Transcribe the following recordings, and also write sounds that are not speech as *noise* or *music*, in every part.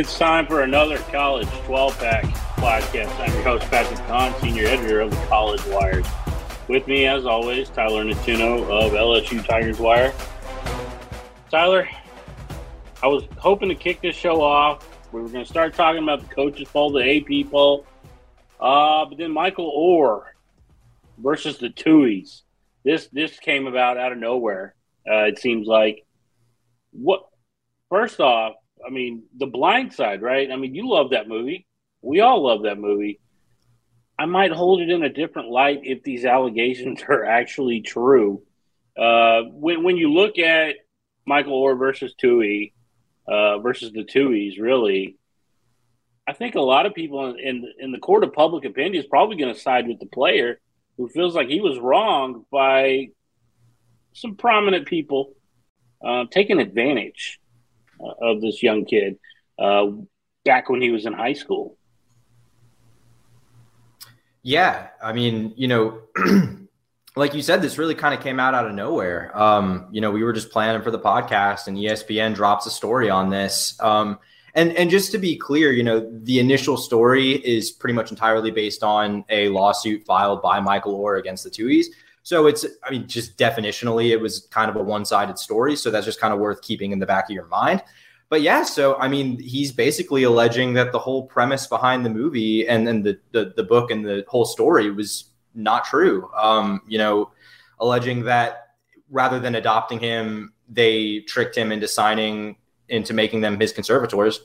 It's time for another college 12 pack podcast. I'm your host, Patrick Kahn, senior editor of the College Wires. With me, as always, Tyler Natuno of LSU Tigers Wire. Tyler, I was hoping to kick this show off. We were going to start talking about the coaches poll, the AP poll, uh, but then Michael Oher versus the Tuohys. This this came about out of nowhere. Uh, it seems like. What? First off, I mean, The Blind Side, right? I mean, you love that movie. We all love that movie. I might hold it in a different light if these allegations *laughs* are actually true. Uh, when when you look at Michael Oher versus Tuohy uh, versus the Tuohys, really, I think a lot of people in in, in the court of public opinion is probably going to side with the player who feels like he was wronged by some prominent people uh, taking advantage of this young kid uh, back when he was in high school. Yeah, I mean, you know, *clears throat* like you said, this really kind of came out out of nowhere. Um, you know, we were just planning for the podcast, and ESPN drops a story on this. Um, and and just to be clear, you know, the initial story is pretty much entirely based on a lawsuit filed by Michael Oher against the Tuohys. So it's, I mean, just definitionally, it was kind of a one sided story. So that's just kind of worth keeping in the back of your mind. But yeah, so I mean, he's basically alleging that the whole premise behind the movie and then the, the, the book and the whole story was not true. Um, you know, alleging that rather than adopting him, they tricked him into signing into making them his conservators.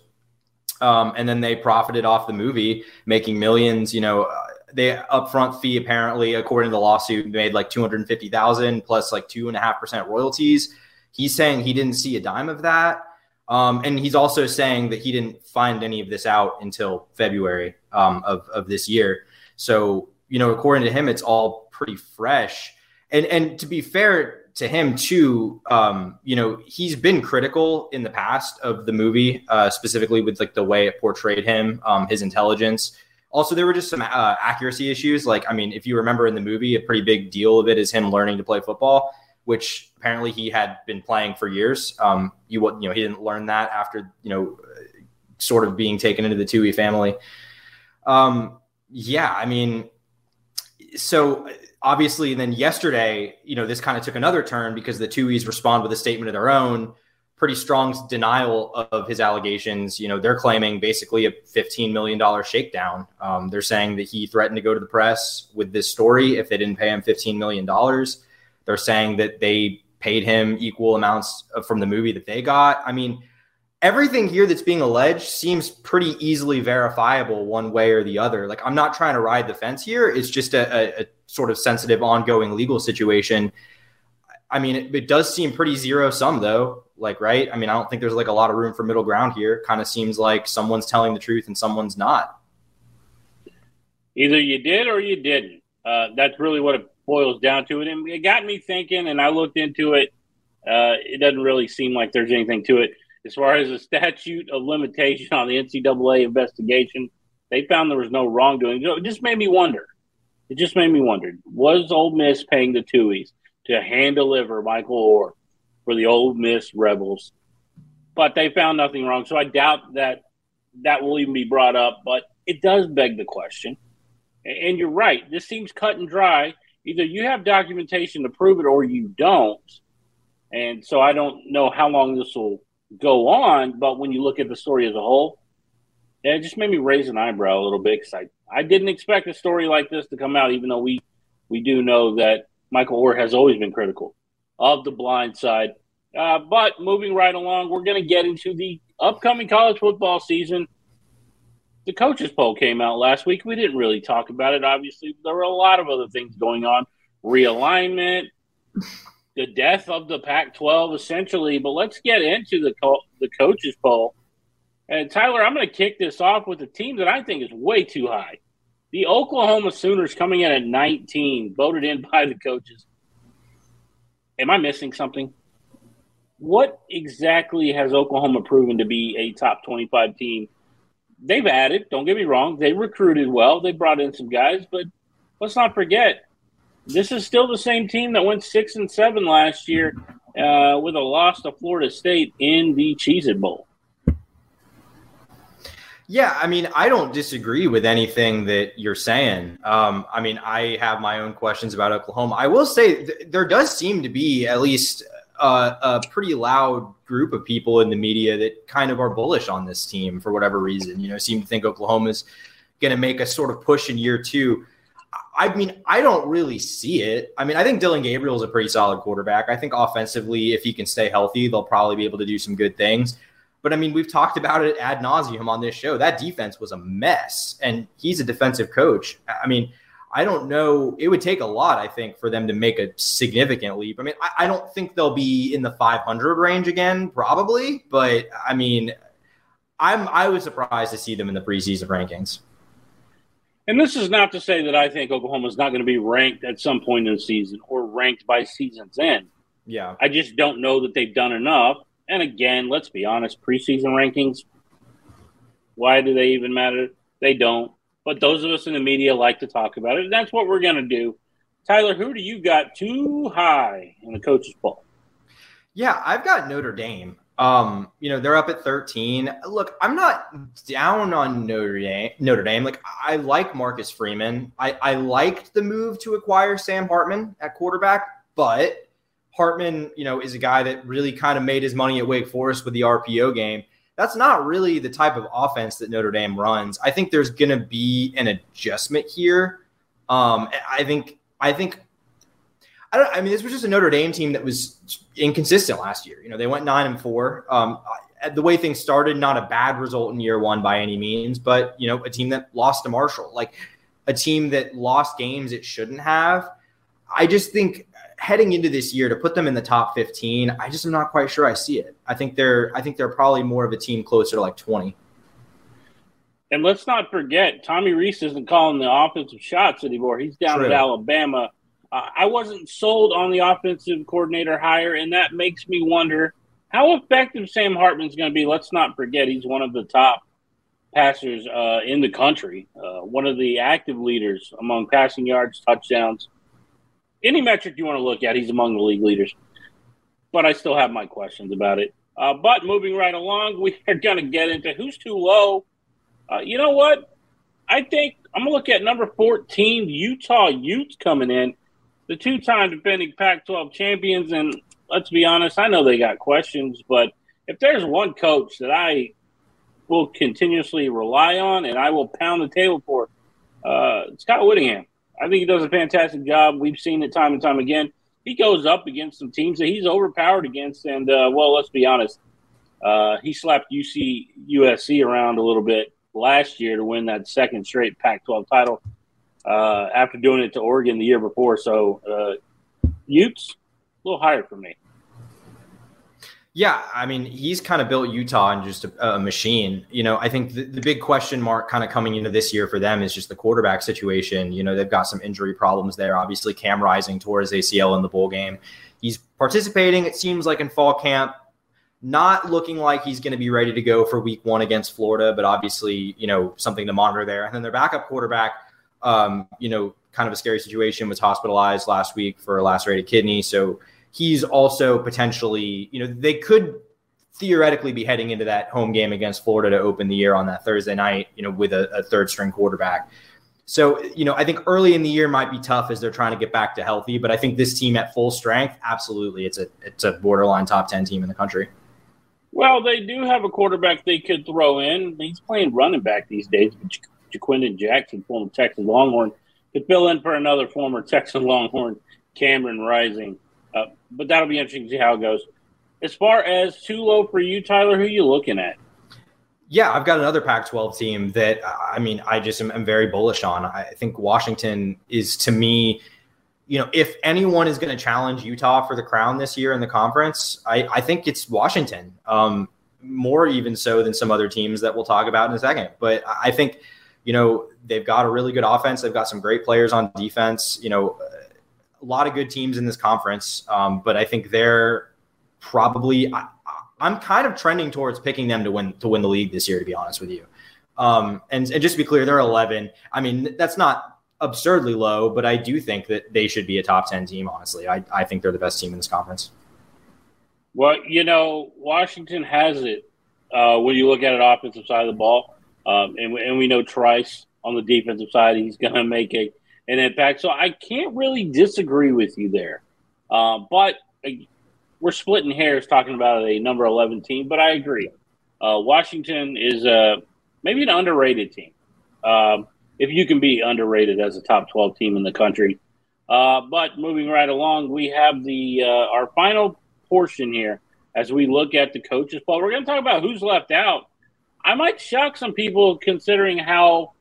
Um, and then they profited off the movie, making millions. You know, the upfront fee apparently, according to the lawsuit, made like two hundred fifty thousand plus like two and a half percent royalties. He's saying he didn't see a dime of that, um, and he's also saying that he didn't find any of this out until February um, of of this year. So you know, according to him, it's all pretty fresh. And and to be fair to him too, um, you know, he's been critical in the past of the movie, uh, specifically with like the way it portrayed him, um, his intelligence. Also, there were just some uh, accuracy issues. Like, I mean, if you remember in the movie, a pretty big deal of it is him learning to play football, which apparently he had been playing for years. Um, you, you know, he didn't learn that after you know, sort of being taken into the Tuohy family. Um, yeah, I mean, so obviously, then yesterday, you know, this kind of took another turn because the Tuohys respond with a statement of their own pretty strong denial of his allegations. You know, they're claiming basically a $15 million shakedown. Um, they're saying that he threatened to go to the press with this story if they didn't pay him $15 million. They're saying that they paid him equal amounts from the movie that they got. I mean, everything here that's being alleged seems pretty easily verifiable one way or the other. Like, I'm not trying to ride the fence here. It's just a, a, a sort of sensitive, ongoing legal situation. I mean, it, it does seem pretty zero sum, though like right? I mean i don't think there's like a lot of room for middle ground here. Kind of seems like someone's telling the truth and someone's not. Either you did or you didn't. Uh, that's really what it boils down to. And it got me thinking and i looked into it. Uh, it doesn't really seem like there's anything to it. As far as the statute of limitation on the ncaa investigation they found there was no wrongdoing. It just made me wonder. It just made me wonder. Was Ole Miss paying the Tuohys to hand deliver Michael Oher for the Ole Miss Rebels. But they found nothing wrong. So I doubt that that will even be brought up. But it does beg the question. And you're right. This seems cut and dry. Either you have documentation to prove it or you don't. And so I don't know how long this will go on. But when you look at the story as a whole, it just made me raise an eyebrow a little bit because I, I didn't expect a story like this to come out, even though we, we do know that Michael Oher has always been critical of the blind side. Uh, but moving right along, we're going to get into the upcoming college football season. The coaches poll came out last week. We didn't really talk about it. Obviously, there were a lot of other things going on, realignment, the death of the Pac-12, essentially. But let's get into the co- the coaches poll. And Tyler, I'm going to kick this off with a team that I think is way too high. The Oklahoma Sooners coming in at 19, voted in by the coaches am I missing something? What exactly has Oklahoma proven to be a top 25 team? They've added, don't get me wrong, they recruited well, they brought in some guys, but let's not forget, this is still the same team that went six and seven last year uh, with a loss to Florida State in the Cheez It Bowl. Yeah, I mean, I don't disagree with anything that you're saying. Um, I mean, I have my own questions about Oklahoma. I will say th- there does seem to be at least uh, a pretty loud group of people in the media that kind of are bullish on this team for whatever reason. You know, seem to think Oklahoma's going to make a sort of push in year two. I mean, I don't really see it. I mean, I think Dillon Gabriel is a pretty solid quarterback. I think offensively, if he can stay healthy, they'll probably be able to do some good things. But I mean, we've talked about it ad nauseum on this show. That defense was a mess, and he's a defensive coach. I mean, I don't know. It would take a lot, I think, for them to make a significant leap. I mean, I, I don't think they'll be in the 500 range again, probably. But I mean, I'm I was surprised to see them in the preseason rankings. And this is not to say that I think Oklahoma is not going to be ranked at some point in the season or ranked by season's end. Yeah. I just don't know that they've done enough and again, let's be honest, preseason rankings, why do they even matter? They don't. But those of us in the media like to talk about it. That's what we're going to do. Tyler, who do you got too high in the coaches poll? Yeah, I've got Notre Dame. Um, you know, they're up at 13. Look, I'm not down on Notre Dame. Notre Dame. Like, I like Marcus Freeman. I, I liked the move to acquire Sam Hartman at quarterback, but Hartman, you know, is a guy that really kind of made his money at Wake Forest with the RPO game. That's not really the type of offense that Notre Dame runs. I think there's going to be an adjustment here. Um, I think, I think, I don't. I mean, this was just a Notre Dame team that was inconsistent last year. You know, they went nine and four. Um, the way things started, not a bad result in year one by any means, but you know, a team that lost to Marshall, like a team that lost games it shouldn't have. I just think heading into this year to put them in the top 15, I just am not quite sure I see it. I think they're I think they're probably more of a team closer to like 20. And let's not forget, Tommy Rees isn't calling the offensive shots anymore. He's down True. at Alabama. Uh, I wasn't sold on the offensive coordinator hire, and that makes me wonder how effective Sam Hartman's going to be. Let's not forget he's one of the top passers uh, in the country, uh, one of the active leaders among passing yards, touchdowns, any metric you want to look at, he's among the league leaders. But I still have my questions about it. Uh, but moving right along, *laughs* we are going to get into who's too low. Uh, you know what? I think I'm going to look at number 14, Utah Utes coming in, the two time defending Pac 12 champions. And let's be honest, I know they got questions, but if there's one coach that I will continuously rely on and I will pound the table for, uh, Scott Whittingham. I think he does a fantastic job. We've seen it time and time again. He goes up against some teams that he's overpowered against, and uh, well, let's be honest, uh, he slapped UC USC around a little bit last year to win that second straight Pac-12 title uh, after doing it to Oregon the year before. So, uh, Utes a little higher for me. Yeah, I mean, he's kind of built Utah in just a, a machine. You know, I think the, the, big question mark kind of coming into this year for them is just the quarterback situation. You know, they've got some injury problems there. Obviously, Cam Rising tore his ACL in the bowl game. He's participating, it seems like, in fall camp. Not looking like he's going to be ready to go for week one against Florida, but obviously, you know, something to monitor there. And then their backup quarterback, um, you know, kind of a scary situation, was hospitalized last week for a lacerated kidney. So, he's also potentially, you know, they could theoretically be heading into that home game against Florida to open the year on that Thursday night, you know, with a, a third string quarterback. So, you know, I think early in the year might be tough as they're trying to get back to healthy, but I think this team at full strength, absolutely, it's a it's a borderline top ten team in the country. Well, they do have a quarterback they could throw in. He's playing running back these days. Ja'Quinden Jackson, former Texas Longhorn, could fill in for another former Texas Longhorn, Cameron Rising. Uh, but that'll be interesting to see how it goes. As far as too low for you, Tyler, who are you looking at? Yeah, I've got another Pac 12 team that I mean, I just am, am, very bullish on. I think Washington is to me, you know, if anyone is going to challenge Utah for the crown this year in the conference, I, I think it's Washington. Um, more even so than some other teams that we'll talk about in a second. But I think, you know, they've got a really good offense. They've got some great players on defense. You know, a lot of good teams in this conference, um, but I think they're probably. I, am kind of trending towards picking them to win to win the league this year. To be honest with you, um, and and just to be clear, they're 11. I mean, that's not absurdly low, but I do think that they should be a top 10 team. Honestly, I I think they're the best team in this conference. Well, you know, Washington has it uh, when you look at it offensive side of the ball. Um, and, and we know Trice on the defensive side, he's going to make a, an impact. So I can't really disagree with you there. Uh, but uh, we're splitting hairs talking about a number 11 team, but I agree. Uh, Washington is uh, maybe an underrated team. Um, if you can be underrated as a top 12 team in the country. Uh, but moving right along, we have the uh, our final portion here as we look at the coaches poll. We're going to talk about who's left out. I might shock some people considering how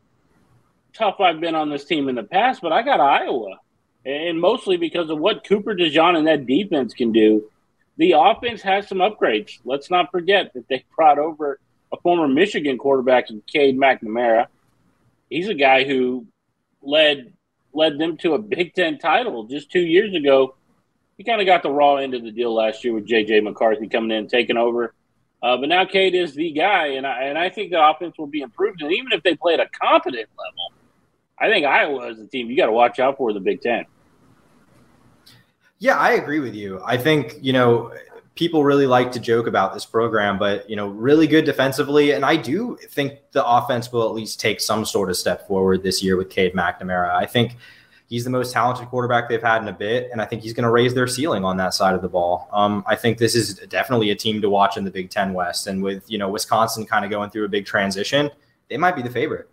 tough I've been on this team in the past, but I got Iowa, and mostly because of what Cooper DeJean and that defense can do. The offense has some upgrades. Let's not forget that they *laughs* brought over a former Michigan quarterback, Cade McNamara. He's a guy who led led them to a Big Ten title just two years ago. He kind of got the raw end of the deal last year with J.J. McCarthy coming in taking over. Uh, but now Cade is the guy, and I, and I think the offense will be improved. And even if they play at a competent level, I think Iowa is the team you got to watch out for the Big Ten. Yeah, I agree with you. I think, you know, people really like to joke about this program, but, you know, really good defensively. And I do think the offense will at least take some sort of step forward this year with Cade McNamara. I think he's the most talented quarterback they've had in a bit, and I think he's going to raise their ceiling on that side of the ball. Um, I think this is definitely a team to watch in the Big Ten West, and with you know Wisconsin kind of going through a big transition, they might be the favorite.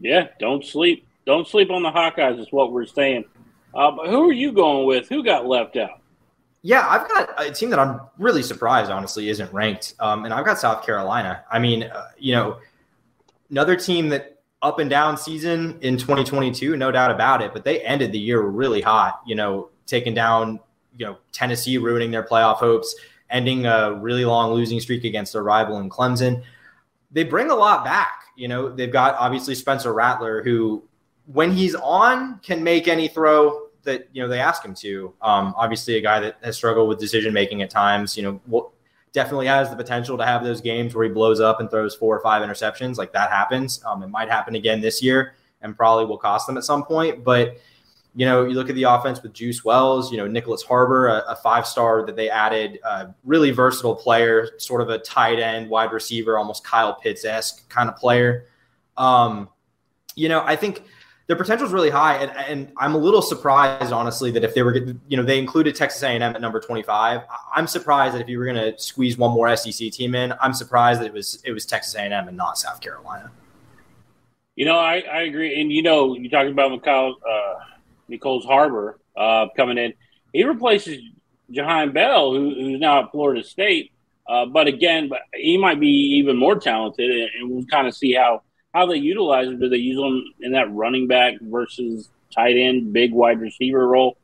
Yeah, don't sleep. Don't sleep on the Hawkeyes. Is what we're saying. Uh, but who are you going with? Who got left out? Yeah, I've got a team that I'm really surprised, honestly, isn't ranked, um, and I've got South Carolina. I mean, uh, you know, another team that up and down season in 2022, no doubt about it. But they ended the year really hot, you know, taking down, you know, Tennessee, ruining their playoff hopes, ending a really long losing streak against their rival in Clemson. They bring a lot back. You know, they've got obviously Spencer Rattler, who, when he's on, can make any throw that you know they ask him to. Um, obviously, a guy that has struggled with decision making at times. You know, will, definitely has the potential to have those games where he blows up and throws four or five interceptions. Like that happens. Um, it might happen again this year and probably will cost them at some point. But, you know, you look at the offense with Juice Wells, you know, Nyckoles Harbor, a, a five star that they added, uh, really versatile player, sort of a tight end, wide receiver, almost Kyle Pitts esque kind of player. Um, you know, I think their potential is really high, and, and I'm a little surprised, honestly, that if they were, you know, they included Texas A&M at number 25. I'm surprised that if you were going to squeeze one more SEC team in, I'm surprised that it was it was Texas A&M and not South Carolina. You know, I, I agree, and you know, you're talking about McCall, uh, Nyckoles Harbor uh, coming in. He replaces Jaheim Bell, who, who's now at Florida State. Uh, but again, but he might be even more talented, and, and we'll kind of see how how they utilize him. Do they use him in that running back versus tight end, big wide receiver role?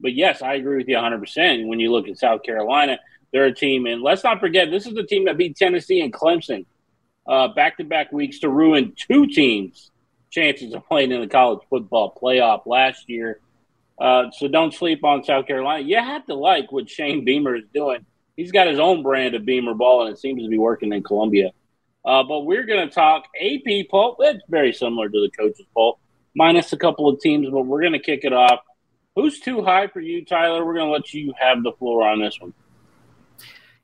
But yes, I agree with you 100%. When you look at South Carolina, they're a team, and let's not forget, this is the team that beat Tennessee and Clemson back to back weeks to ruin two teams' chances of playing in the college football playoff last year. Uh, so don't sleep on South Carolina. You have to like what Shane Beamer is doing. He's got his own brand of Beamer ball, and it seems to be working in Columbia. Uh, but we're going to talk AP poll. It's very similar to the coaches poll, minus a couple of teams, but we're going to kick it off. Who's too high for you, Tyler? We're going to let you have the floor on this one.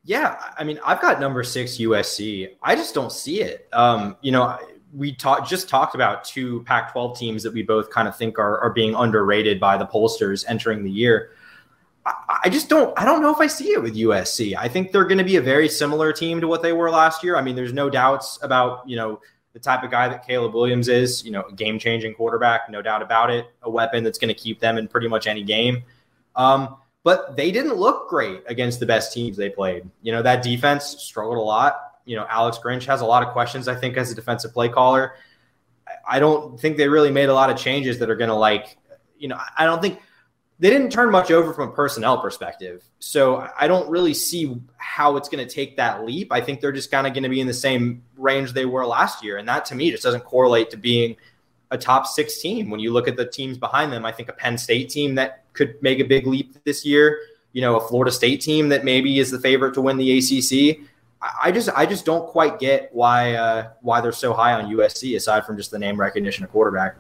Yeah, I mean, I've got number six USC. I just don't see it. Um, you know, we talked just talked about two Pac-12 teams that we both kind of think are, are being underrated by the pollsters entering the year. I just don't I don't know if I see it with USC. I think they're going to be a very similar team to what they were last year. I mean, there's no doubts about, you know, the type of guy that Caleb Williams is, you know, a game-changing quarterback, no doubt about it, a weapon that's going to keep them in pretty much any game. Um, but they didn't look great against the best teams they played. You know, that defense struggled a lot. You know, Alex Grinch has a lot of questions, I think, as a defensive play caller. I don't think they really made a lot of changes that are going to like, you know, I don't think – they didn't turn much over from a personnel perspective. So I don't really see how it's going to take that leap. I think they're just kind of going to be in the same range they were last year. And that to me just doesn't correlate to being a top six team. When you look at the teams behind them, I think a Penn State team that could make a big leap this year, you know, a Florida State team that maybe is the favorite to win the ACC. I just I just don't quite get why uh, why they're so high on USC aside from just the name recognition of quarterback.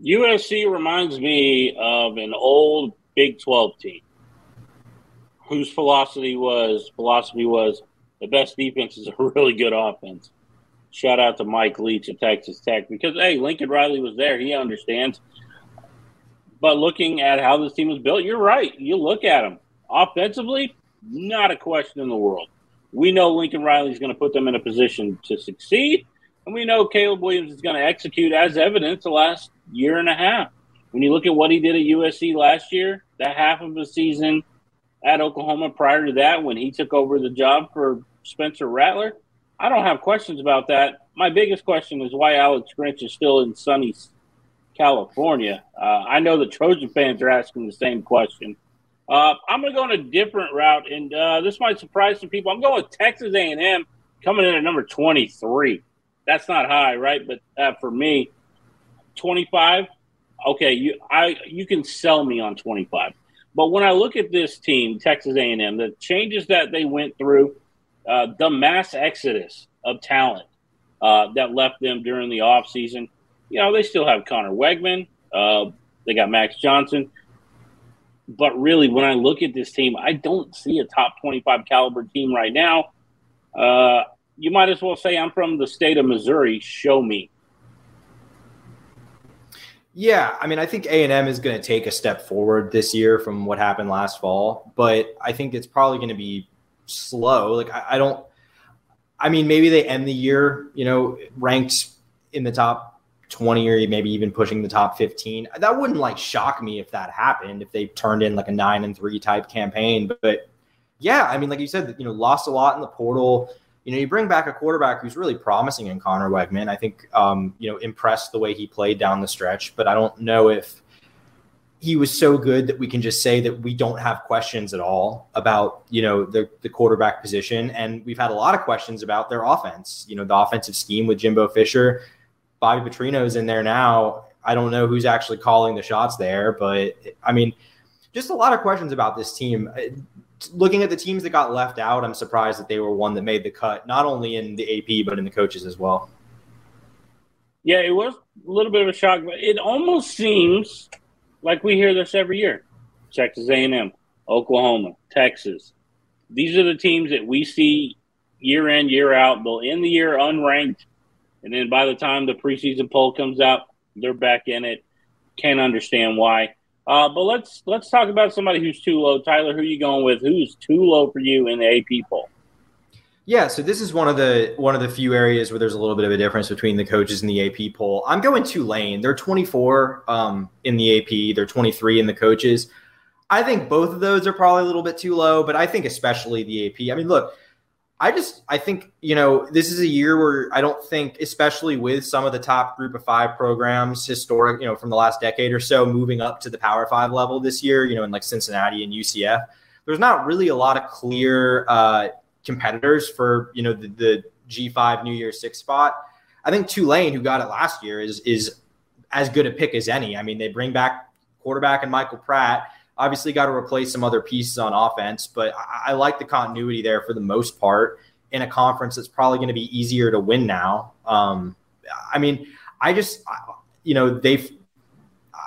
USC reminds me of an old Big 12 team whose philosophy was philosophy was the best defense is a *laughs* really good offense. Shout out to Mike Leach at Texas Tech because hey, Lincoln Riley was there. He understands. But looking at how this team was built, you're right. You look at them offensively, not a question in the world. We know Lincoln Riley is going to put them in a position to succeed, and we know Caleb Williams is going to execute as evidence the last year and a half. When you look at what he did at USC last year, that half of the season at Oklahoma prior to that, when he took over the job for Spencer Rattler, I don't have questions about that. My biggest question is why Alex Grinch is still in sunny California. Uh, I know the Trojan fans are asking the same question. Uh, I'm going to go on a different route, and uh, this might surprise some people. I'm going with Texas A&M coming in at number 23. That's not high, right? But uh, for me, 25. Okay, you I you can sell me on 25. But when I look at this team, Texas A&M, the changes that they went through, uh, the mass exodus of talent uh, that left them during the offseason, you know, they still have Conner Weigman. Uh, they got Max Johnson. But really, when I look at this team, I don't see a top 25 caliber team right now. Uh, you might as well say I'm from the state of Missouri. Show me. Yeah, I mean, I think A and M is going to take a step forward this year from what happened last fall, but I think it's probably going to be slow. Like I, I don't. I mean, maybe they end the year, you know, ranked in the top 20 or maybe even pushing the top 15. That wouldn't like shock me if that happened, if they turned in like a nine and three type campaign. But, but yeah, I mean, like you said, you know, lost a lot in the portal. You know, you bring back a quarterback who's really promising in Conner Weigman. I think, um, you know, impressed the way he played down the stretch, but I don't know if he was so good that we can just say that we don't have questions at all about, you know, the, the quarterback position. And we've had a lot of questions about their offense, you know, the offensive scheme with Jimbo Fisher Bobby Petrino's in there now. I don't know who's actually calling the shots there, but I mean, just a lot of questions about this team. Uh, looking at the teams that got left out, I'm surprised that they were one that made the cut, not only in the AP but in the coaches as well. Yeah, it was a little bit of a shock, but it almost seems like we hear this every year. Texas A&M, Oklahoma, Texas. These are the teams that we see year in, year out. They'll end the year unranked and then by the time the preseason poll comes out, they're back in it. Can't understand why. Uh, but let's let's talk about somebody who's too low. Tyler, who are you going with? Who's too low for you in the AP poll? Yeah, so this is one of the one of the few areas where there's a little bit of a difference between the coaches and the AP poll. I'm going Tulane. They're 24 um, in the AP. They're 23 in the coaches. I think both of those are probably a little bit too low, but I think especially the AP. I mean, look, I just I think you know this is a year where I don't think, especially with some of the top group of five programs, historic you know from the last decade or so, moving up to the Power Five level this year, you know, in like Cincinnati and UCF, there's not really a lot of clear uh, competitors for you know the, the G5 New Year Six spot. I think Tulane, who got it last year, is is as good a pick as any. I mean, they bring back quarterback and Michael Pratt Obviously, got to replace some other pieces on offense, but I, I like the continuity there for the most part in a conference that's probably going to be easier to win now. Um, I mean, I just, you know, they've,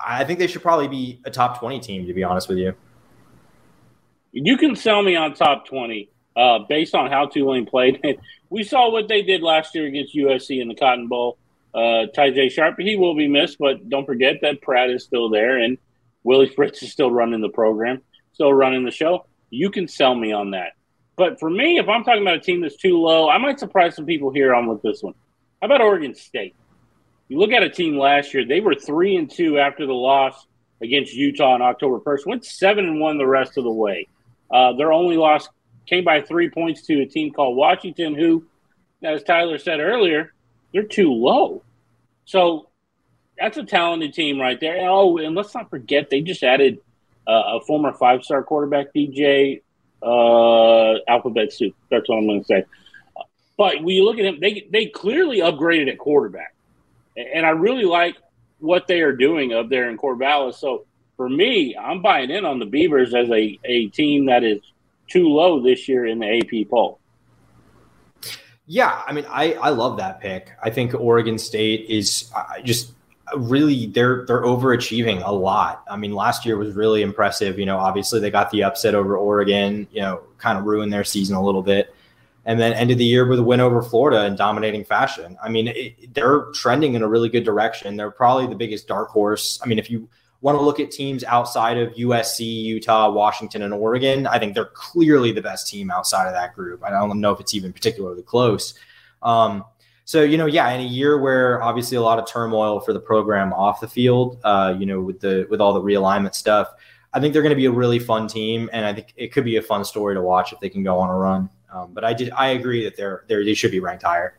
I think they should probably be a top 20 team, to be honest with you. You can sell me on top 20 uh, based on how Tulane played. *laughs* we saw what they did last year against USC in the Cotton Bowl. Uh, J. Sharpe, he will be missed, but don't forget that Pratt is still there. And Willie Fritz is still running the program, still running the show. You can sell me on that. But for me, if I'm talking about a team that's too low, I might surprise some people here on with this one. How about Oregon State? You look at a team last year; they were three and two after the loss against Utah on October 1st. Went seven and one the rest of the way. Uh, their only loss came by three points to a team called Washington, who, as Tyler said earlier, they're too low. So that's a talented team right there. Oh, and let's not forget they just added uh, a former five star quarterback, DJ uh, Alphabet Soup. That's what I'm going to say. But when you look at him, they they clearly upgraded at quarterback, and I really like what they are doing up there in Corvallis. So for me, I'm buying in on the Beavers as a, a team that is too low this year in the AP poll. Yeah, I mean, I, I love that pick. I think Oregon State is just really they're they're overachieving a lot. I mean, last year was really impressive. You know, obviously they got the upset over Oregon. You know, kind of ruined their season a little bit. and then ended the year with a win over Florida in dominating fashion. I mean, it, they're trending in a really good direction. They're probably the biggest dark horse. I mean, if you want to look at teams outside of USC, Utah, Washington, and Oregon, I think they're clearly the best team outside of that group. I don't know if it's even particularly close. Um, so you know, yeah, in a year where obviously a lot of turmoil for the program off the field, uh, you know, with the with all the realignment stuff, I think they're going to be a really fun team, and I think it could be a fun story to watch if they can go on a run. Um, but I did I agree that they're, they're they should be ranked higher.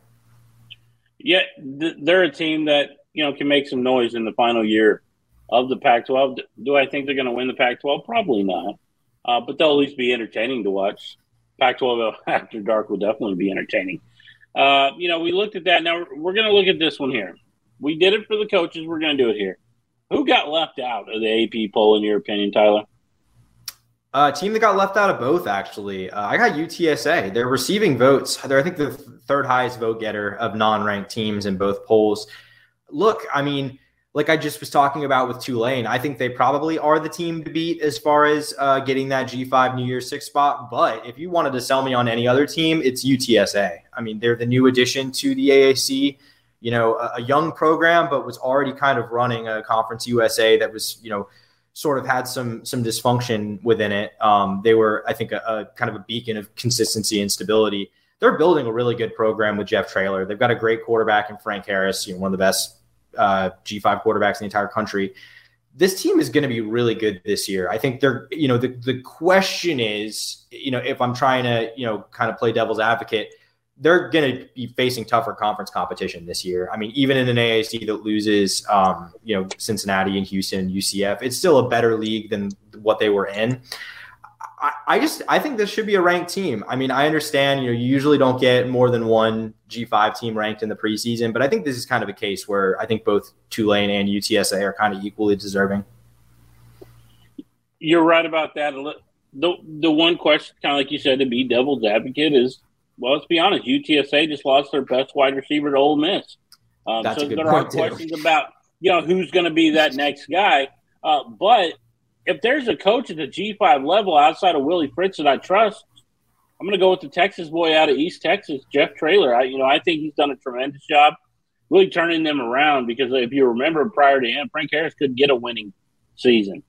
Yeah, they're a team that you know can make some noise in the final year of the Pac-12. Do I think they're going to win the Pac-12? Probably not, uh, but they'll at least be entertaining to watch. Pac-12 *laughs* after dark will definitely be entertaining. Uh, you know, we looked at that. Now we're going to look at this one here. We did it for the coaches. We're going to do it here. Who got left out of the AP poll, in your opinion, Tyler? Uh, team that got left out of both, actually. Uh, I got UTSA. They're receiving votes. They're, I think, the third highest vote getter of non ranked teams in both polls. Look, I mean, like I just was talking about with Tulane, I think they probably are the team to beat as far as uh, getting that G5 New Year's Six spot. But if you wanted to sell me on any other team, it's UTSA. I mean, they're the new addition to the AAC. You know, a, a young program, but was already kind of running a Conference USA that was, you know, sort of had some some dysfunction within it. Um, they were, I think, a, a, kind of a beacon of consistency and stability. They're building a really good program with Jeff Traylor. They've got a great quarterback in Frank Harris, you know, one of the best uh, G5 quarterbacks in the entire country. This team is going to be really good this year. I think they're, you know, the, the question is, you know, if I'm trying to, you know, kind of play devil's advocate, they're going to be facing tougher conference competition this year. I mean, even in an AAC that loses, um, you know, Cincinnati and Houston UCF, it's still a better league than what they were in. I, I just I think this should be a ranked team. I mean, I understand, you know, you usually don't get more than one G5 team ranked in the preseason, but I think this is kind of a case where I think both Tulane and UTSA are kind of equally deserving. You're right about that. The the one question, kind of like you said, to be devil's advocate is well, let's be honest. UTSA just lost their best wide receiver to Ole Miss. Um, That's so a good there are too. questions about you know who's going to be that next guy. Uh, but if there's a coach at the G5 level outside of Willie Fritz that I trust, I'm going to go with the Texas boy out of East Texas, Jeff Traylor. I, you know, I think he's done a tremendous job really turning them around because if you remember prior to him, Frank Harris couldn't get a winning season.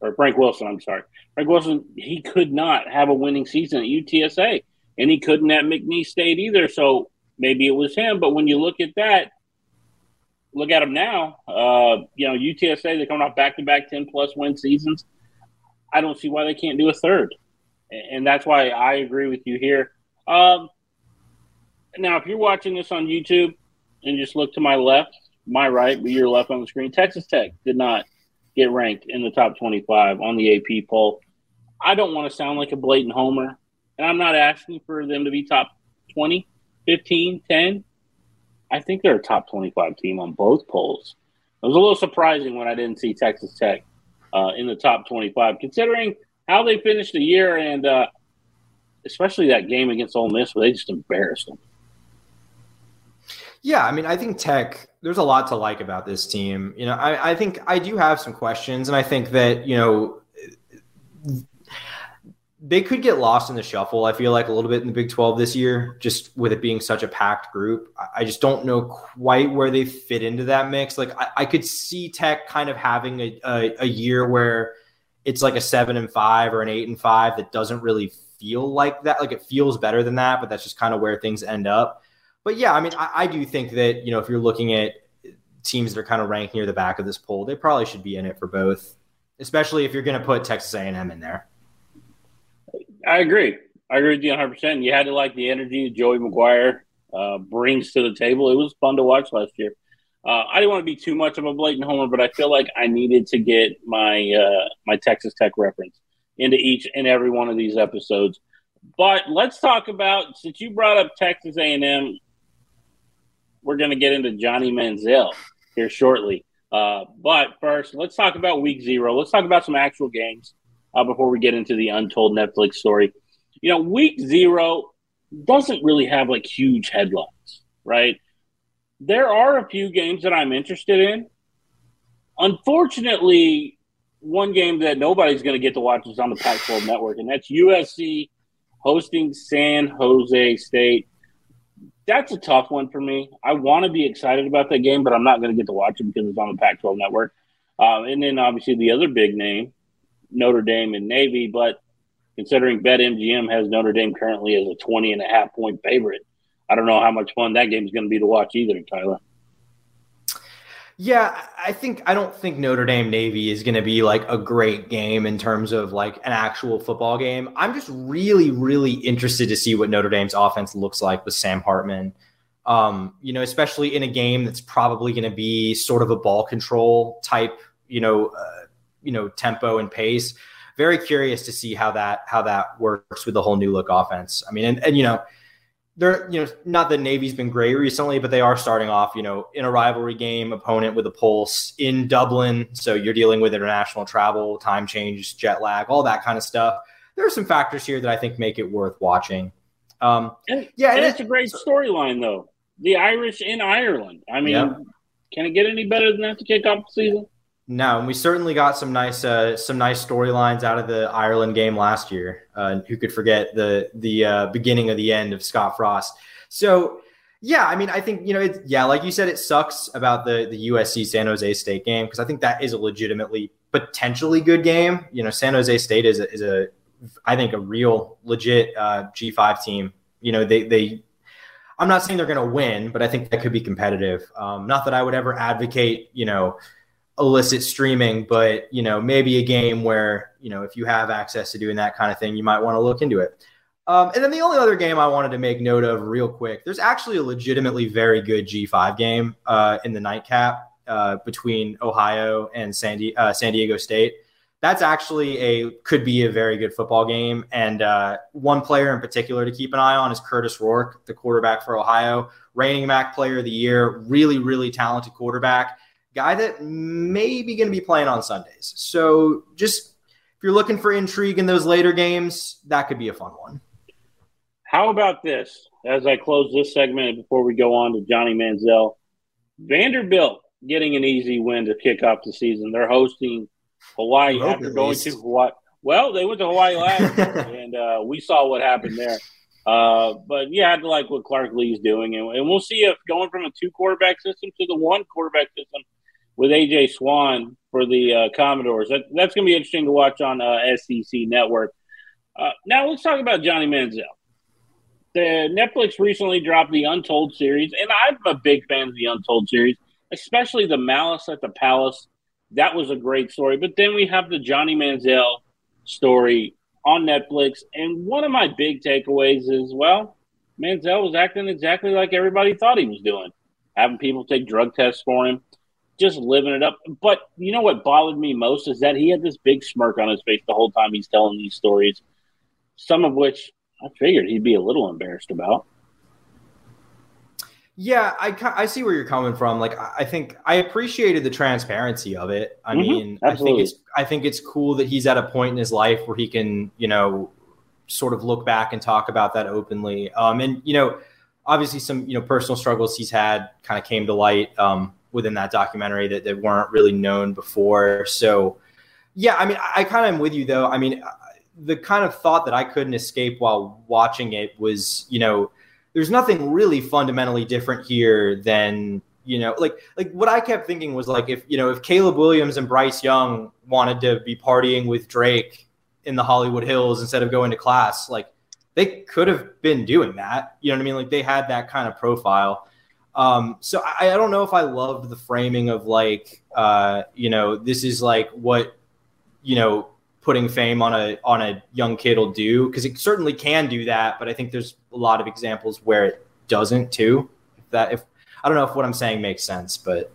Or Frank Wilson, I'm sorry. Frank Wilson, he could not have a winning season at UTSA and he couldn't at McNeese State either. So maybe it was him. But when you look at that, look at them now. Uh, you know, UTSA they're coming off back to back ten plus win seasons. I don't see why they can't do a third, and that's why I agree with you here. Um, now, if you're watching this on YouTube and just look to my left, my right, but your left on the screen, Texas Tech did not get ranked in the top 25 on the AP poll. I don't want to sound like a blatant homer, and I'm not asking for them to be top 20, 15, 10. I think they're a top 25 team on both polls. It was a little surprising when I didn't see Texas Tech uh, in the top 25, considering how they finished the year and uh, especially that game against Ole Miss where they just embarrassed them. Yeah, I mean, I think Tech. There's a lot to like about this team. You know, I, I think I do have some questions, and I think that you know they could get lost in the shuffle. I feel like a little bit in the Big 12 this year, just with it being such a packed group. I just don't know quite where they fit into that mix. Like I, I could see Tech kind of having a, a, a, year where it's like a seven and five or an eight and five that doesn't really feel like that. Like it feels better than that, but that's just kind of where things end up. But yeah, I mean, I, I do think that you know if you're looking at teams that are kind of ranked near the back of this poll, they probably should be in it for both, especially if you're going to put Texas A&M in there. I agree. I agree with you 100. percent You had to like the energy Joey McGuire uh, brings to the table. It was fun to watch last year. Uh, I didn't want to be too much of a blatant homer, but I feel like I needed to get my uh, my Texas Tech reference into each and every one of these episodes. But let's talk about since you brought up Texas A and M, we're going to get into Johnny Manziel here shortly. Uh, but first, let's talk about Week Zero. Let's talk about some actual games uh, before we get into the untold Netflix story. You know, week zero doesn't really have like huge headlines, right? There are a few games that I'm interested in. Unfortunately, one game that nobody's going to get to watch is on the Pac 12 network, and that's USC hosting San Jose State. That's a tough one for me. I want to be excited about that game, but I'm not going to get to watch it because it's on the Pac 12 network. Um, and then obviously the other big name, Notre Dame and Navy. But considering BetMGM has Notre Dame currently as a 20 and a half point favorite, I don't know how much fun that game is going to be to watch either, Tyler. Yeah, I think I don't think Notre Dame Navy is going to be like a great game in terms of like an actual football game. I'm just really, really interested to see what Notre Dame's offense looks like with Sam Hartman. Um, you know, especially in a game that's probably going to be sort of a ball control type, you know, uh, you know, tempo and pace. Very curious to see how that how that works with the whole new look offense. I mean, and, and you know, they're you know not that Navy's been great recently, but they are starting off you know in a rivalry game opponent with a pulse in Dublin, so you're dealing with international travel, time change, jet lag, all that kind of stuff. There are some factors here that I think make it worth watching. Um, and, yeah, and, it's a great storyline though. The Irish in Ireland. I mean, yeah. can it get any better than that to kick off the season? No, and we certainly got some nice uh, some nice storylines out of the Ireland game last year. Uh, who could forget the the uh, beginning of the end of Scott Frost? So yeah, I mean, I think you know, it's, yeah, like you said, it sucks about the the USC San Jose State game because I think that is a legitimately potentially good game. You know, San Jose State is a, is a I think a real legit uh, G five team. You know, they they. I'm not saying they're going to win, but I think that could be competitive. Um, not that I would ever advocate, you know illicit streaming, but you know, maybe a game where you know if you have access to doing that kind of thing, you might want to look into it. Um, and then the only other game I wanted to make note of real quick, there's actually a legitimately very good G5 game uh, in the nightcap uh, between Ohio and San, Di- uh, San, Diego State. That's actually a could be a very good football game. And uh, one player in particular to keep an eye on is Kurtis Rourke, the quarterback for Ohio, reigning MAC Player of the Year, really really talented quarterback guy that may be going to be playing on Sundays. So just if you're looking for intrigue in those later games, that could be a fun one. How about this? As I close this segment before we go on to Johnny Manziel, Vanderbilt getting an easy win to kick off the season. They're hosting Hawaii after going to Hawaii. Well, they went to Hawaii last year, *laughs* and uh, we saw what happened there. Uh, but yeah, I like what Clark Lea's doing, and, and, we'll see if going from a two quarterback system to the one quarterback system with AJ Swann for the uh, Commodores. That, that's going to be interesting to watch on uh, SEC Network. Uh, now let's talk about Johnny Manziel. The Netflix recently dropped the Untold series, and I'm a big fan of the Untold series, especially the Malice at the Palace. That was a great story. But then we have the Johnny Manziel story on Netflix, and one of my big takeaways is well, Manziel was acting exactly like everybody thought he was doing, having people take drug tests for him just living it up. But you know what bothered me most is that he had this big smirk on his face the whole time he's telling these stories, some of which I figured he'd be a little embarrassed about. Yeah, I, I see where you're coming from. Like, I think I appreciated the transparency of it. I mm-hmm, mean, absolutely. I think it's I think it's cool that he's at a point in his life where he can, you know, sort of look back and talk about that openly. Um, and you know, obviously some you know personal struggles he's had kind of came to light. Um, within that documentary that, that weren't really known before. So, yeah, I mean, I, I kind of am with you though. I mean, uh, the kind of thought that I couldn't escape while watching it was, you know, there's nothing really fundamentally different here than you know like like what i kept thinking was like if you know if caleb williams and bryce young wanted to be partying with drake in the hollywood hills instead of going to class like they could have been doing that you know what i mean like they had that kind of profile um, so I, I, don't know if I loved the framing of like, uh, you know, this is like what, you know, putting fame on a on a young kid will do because it certainly can do that, but I think there's a lot of examples where it doesn't too. If that if I don't know if what I'm saying makes sense, but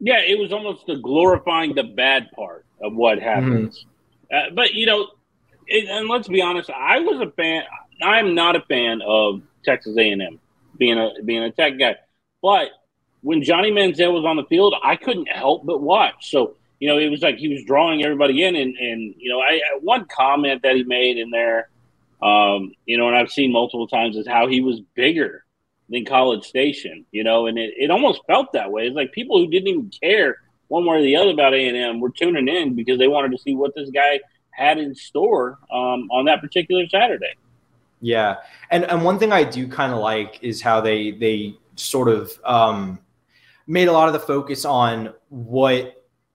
yeah, it was almost the glorifying the bad part of what happens. Mm-hmm. Uh, but you know, it, and let's be honest, I was a fan. I'm not a fan of Texas A&M being a being a tech guy. But when Johnny Manziel was on the field, I couldn't help but watch. So, you know, it was like he was drawing everybody in. And, and you know, I one comment that he made in there, um, you know, and I've seen multiple times is how he was bigger than College Station, you know, and it, it almost felt that way. It's like people who didn't even care one way or the other about A&M were tuning in because they wanted to see what this guy had in store um, on that particular Saturday. Yeah, and and one thing I do kind of like is how they they sort of um, made a lot of the focus on what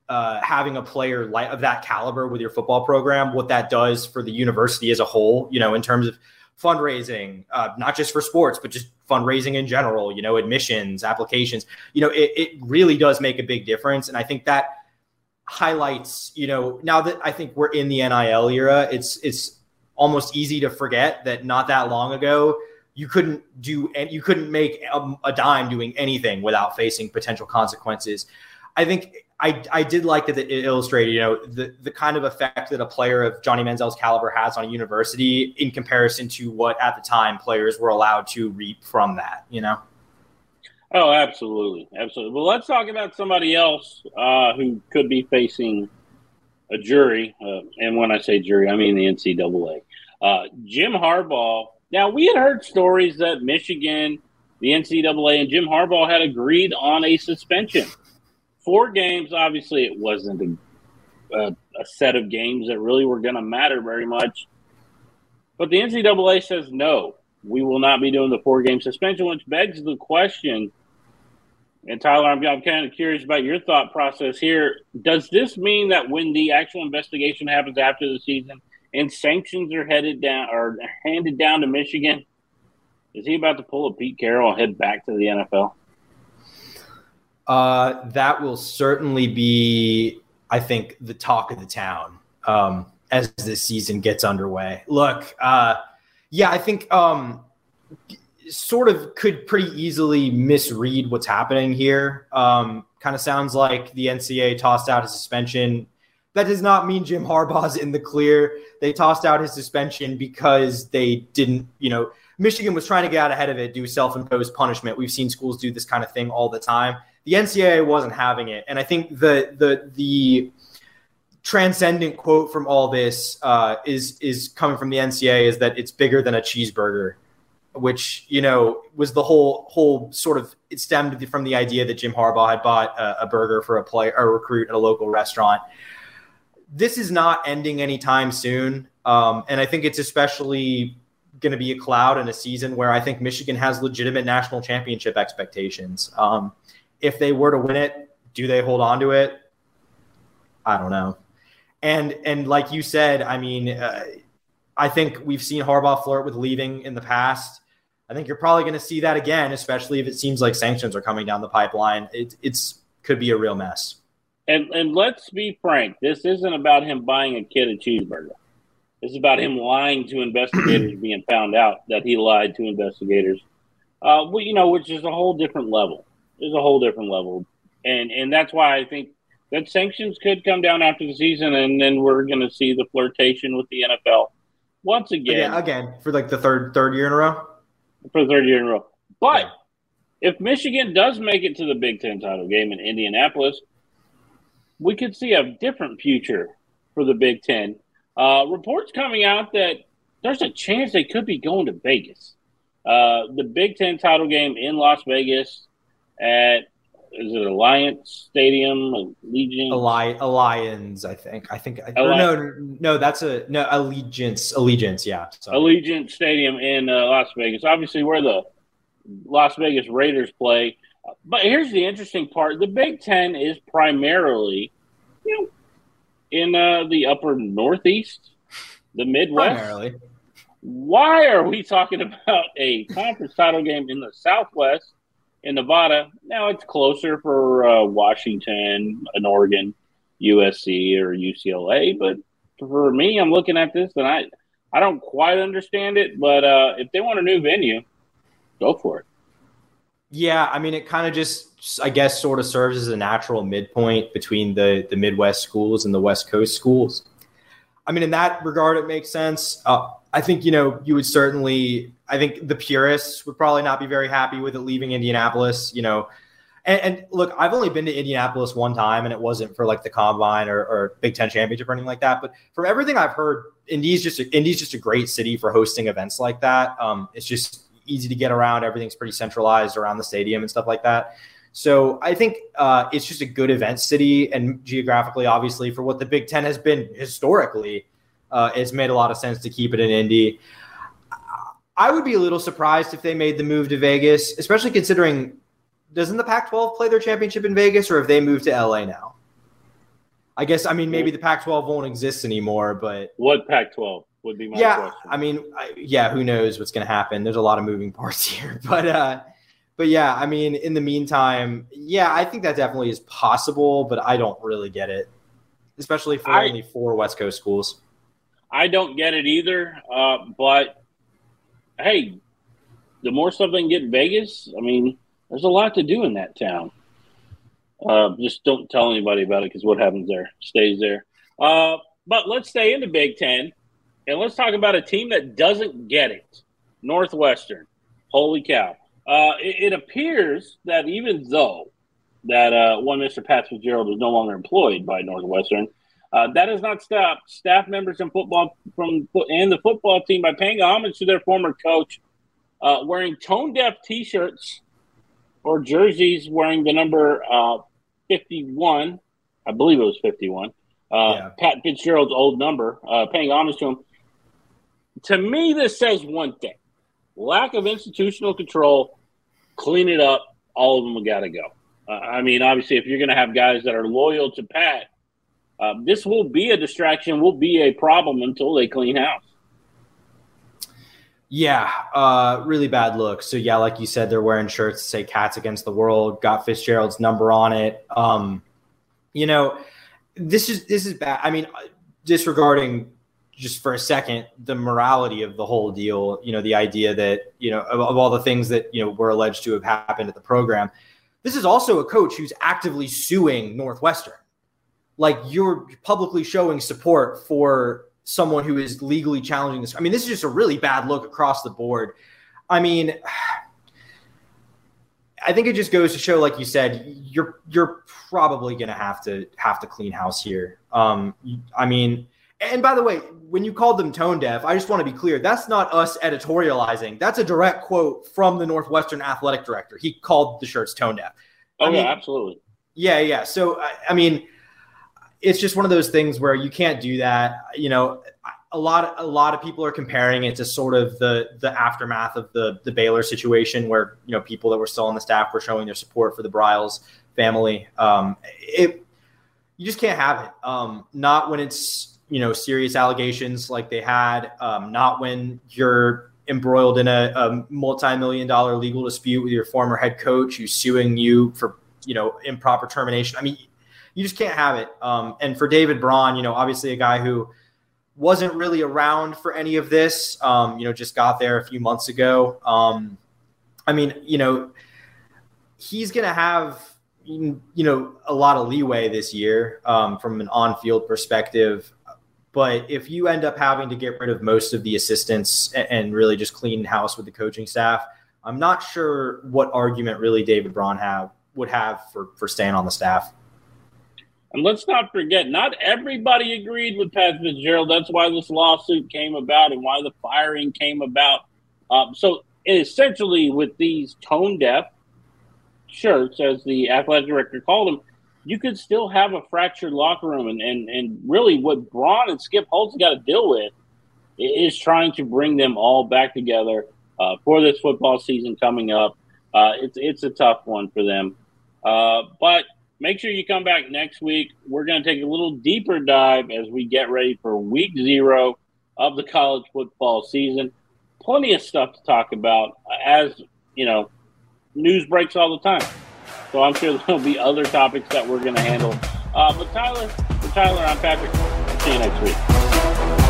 uh, having a player like of that caliber with your football program, what that does for the university as a whole. You know, in terms of fundraising, uh, not just for sports, but just fundraising in general. You know, admissions, applications. You know, it, it really does make a big difference, and I think that highlights. You know, now that I think we're in the NIL era, it's it's almost easy to forget that not that long ago you couldn't do and you couldn't make a, a, dime doing anything without facing potential consequences. I think I, I did like that it illustrated, you know, the, the kind of effect that a player of Johnny Manziel's caliber has on a university in comparison to what at the time players were allowed to reap from that, you know? Oh, absolutely. Absolutely. Well, let's talk about somebody else uh, who could be facing a jury. Uh, and when I say jury, I mean the NCAA. Uh, Jim Harbaugh. Now, we had heard stories that Michigan, the NCAA, and Jim Harbaugh had agreed on a suspension. Four games, obviously, it wasn't a, a, a set of games that really were going to matter very much. But the NCAA says no, we will not be doing the four game suspension, which begs the question and Tyler, I'm, I'm kind of curious about your thought process here. Does this mean that when the actual investigation happens after the season and sanctions are headed down or handed down to Michigan, is he about to pull a Pete Carroll and head back to the NFL? Uh, that will certainly be, I think, the talk of the town um, as this season gets underway. Look, uh, yeah, I think um, sort of could pretty easily misread what's happening here. Um, kind of sounds like the NCAA tossed out a suspension. That does not mean Jim Harbaugh's in the clear. They tossed out his suspension because they didn't, you know, Michigan was trying to get out ahead of it, do self imposed punishment. We've seen schools do this kind of thing all the time. The NCAA wasn't having it. And I think the, the, the, transcendent quote from all this uh, is is coming from the NCAA is that it's bigger than a cheeseburger which you know was the whole whole sort of it stemmed from the idea that Jim Harbaugh had bought a, a burger for a player a recruit at a local restaurant. This is not ending anytime soon, um, and I think it's especially going to be a cloud in a season where I think Michigan has legitimate national championship expectations. Um, if they were to win it, do they hold on to it? I don't know. And and like you said, I mean. Uh, I think we've seen Harbaugh flirt with leaving in the past. I think you're probably going to see that again, especially if it seems like sanctions are coming down the pipeline. It, it's could be a real mess. And and let's be frank, this isn't about him buying a kid a cheeseburger. This is about him lying to investigators, being found out that he lied to investigators. Uh, well, you know, which is a whole different level. Is a whole different level, and and that's why I think that sanctions could come down after the season, and then we're going to see the flirtation with the NFL once again. Again, again for like the third third year in a row for the third year in a row. But yeah. if Michigan does make it to the Big Ten title game in Indianapolis, we could see a different future for the Big Ten. Uh, reports coming out that there's a chance they could be going to Vegas. Uh, the Big Ten title game in Las Vegas at is it Alliance Stadium, Allegiance? Alli- Alliance, I think. I think. No, no, that's a no Allegiance. Allegiance, yeah. Sorry. Allegiance Stadium in uh, Las Vegas. Obviously, where the Las Vegas Raiders play. But here's the interesting part: the Big Ten is primarily, you know, in uh, the upper Northeast, the Midwest. Primarily. Why are we talking about a conference title game in the Southwest? in Nevada, now it's closer for uh, Washington and Oregon, USC or UCLA. But for me, I'm looking at this and I, I don't quite understand it. But uh, if they want a new venue, go for it. Yeah, I mean, it kind of just, I guess, sort of serves as a natural midpoint between the the Midwest schools and the West Coast schools. I mean, in that regard, it makes sense. Uh, I think you know you would certainly. I think the purists would probably not be very happy with it leaving Indianapolis. You know, and, and, look, I've only been to Indianapolis one time, and it wasn't for like the combine or, or, Big Ten championship or anything like that. But from everything I've heard, Indy's just a, Indy's just a great city for hosting events like that. Um, it's just easy to get around. Everything's pretty centralized around the stadium and stuff like that. So I think uh, it's just a good event city, and geographically, obviously, for what the Big Ten has been historically uh, it's made a lot of sense to keep it in Indy. I would be a little surprised if they made the move to Vegas, especially considering doesn't the Pac-12 play their championship in Vegas, or have they moved to LA now? I guess I mean maybe the Pac-12 won't exist anymore, but what Pac-12 would be my yeah. question. I mean, I, yeah, who knows what's going to happen? There's a lot of moving *laughs* parts here, but uh, but yeah, I mean, in the meantime, yeah, I think that definitely is possible, but I don't really get it, especially for I- only four West Coast schools. I don't get it either. Uh, but hey, the more stuff they can get in Vegas, I mean, there's a lot to do in that town. Uh, just don't tell anybody about it because what happens there stays there. Uh, but let's stay in the Big Ten and let's talk about a team that doesn't get it Northwestern. Holy cow. Uh, it, it appears that even though that uh, one Mr. Pat Fitzgerald is no longer employed by Northwestern, uh, that has not stopped staff members and football from and the football team by paying homage to their former coach, uh, wearing tone deaf T-shirts or jerseys wearing the number uh, fifty-one. I believe it was fifty-one. Uh, Yeah. Pat Fitzgerald's old number, uh, paying homage to him. To me, this says one thing: lack of institutional control. Clean it up. All of them have got to go. Uh, I mean, obviously, if you're going to have guys that are loyal to Pat, um, this will be a distraction, will be a problem until they clean house. Yeah, uh, really bad look. So yeah, like you said, they're wearing shirts say "Cats Against the World," got Fitzgerald's number on it. Um, you know, this is this is bad. I mean, disregarding just for a second the morality of the whole deal. You know, the idea that you know of, of all the things that you know were alleged to have happened at the program. This is also a coach who's actively suing Northwestern. Like you're publicly showing support for someone who is legally challenging this. I mean, this is just a really bad look across the board. I mean, I think it just goes to show, like you said, you're you're probably going to have to have to clean house here. Um, I mean, and by the way, when you called them tone deaf, I just want to be clear. That's not us editorializing. That's a direct quote from the Northwestern athletic director. He called the shirts tone deaf. Oh I mean, yeah, absolutely. yeah, yeah. So I, I mean, it's just one of those things where you can't do that. You know, a lot of a lot of people are comparing it to sort of the the aftermath of the the Baylor situation, where you know people that were still on the staff were showing their support for the Briles family. Um, it you just can't have it. Um, not when it's you know serious allegations like they had. Um, not when you're embroiled in a, a multi-million dollar legal dispute with your former head coach who's suing you for you know improper termination. I mean, you just can't have it. Um, and for David Braun, you know, obviously a guy who wasn't really around for any of this. Um, you know, just got there a few months ago. Um, I mean, you know, he's going to have you know a lot of leeway this year um, from an on-field perspective. But if you end up having to get rid of most of the assistants and, really just clean house with the coaching staff, I'm not sure what argument really David Braun have would have for for staying on the staff. And let's not forget, not everybody agreed with Pat Fitzgerald. That's why this lawsuit came about and why the firing came about. Um, so essentially, with these tone deaf shirts, as the athletic director called them, you could still have a fractured locker room. And, and, and really, what Braun and Skip Holtz got to deal with is trying to bring them all back together uh, for this football season coming up. Uh, it's, it's a tough one for them. Uh, but make sure you come back next week. We're going to take a little deeper dive as we get ready for week zero of the college football season. Plenty of stuff to talk about as, you know, news breaks all the time. So I'm sure there'll be other topics that we're going to handle. Uh, but Tyler, for Tyler, I'm Patrick. See you next week.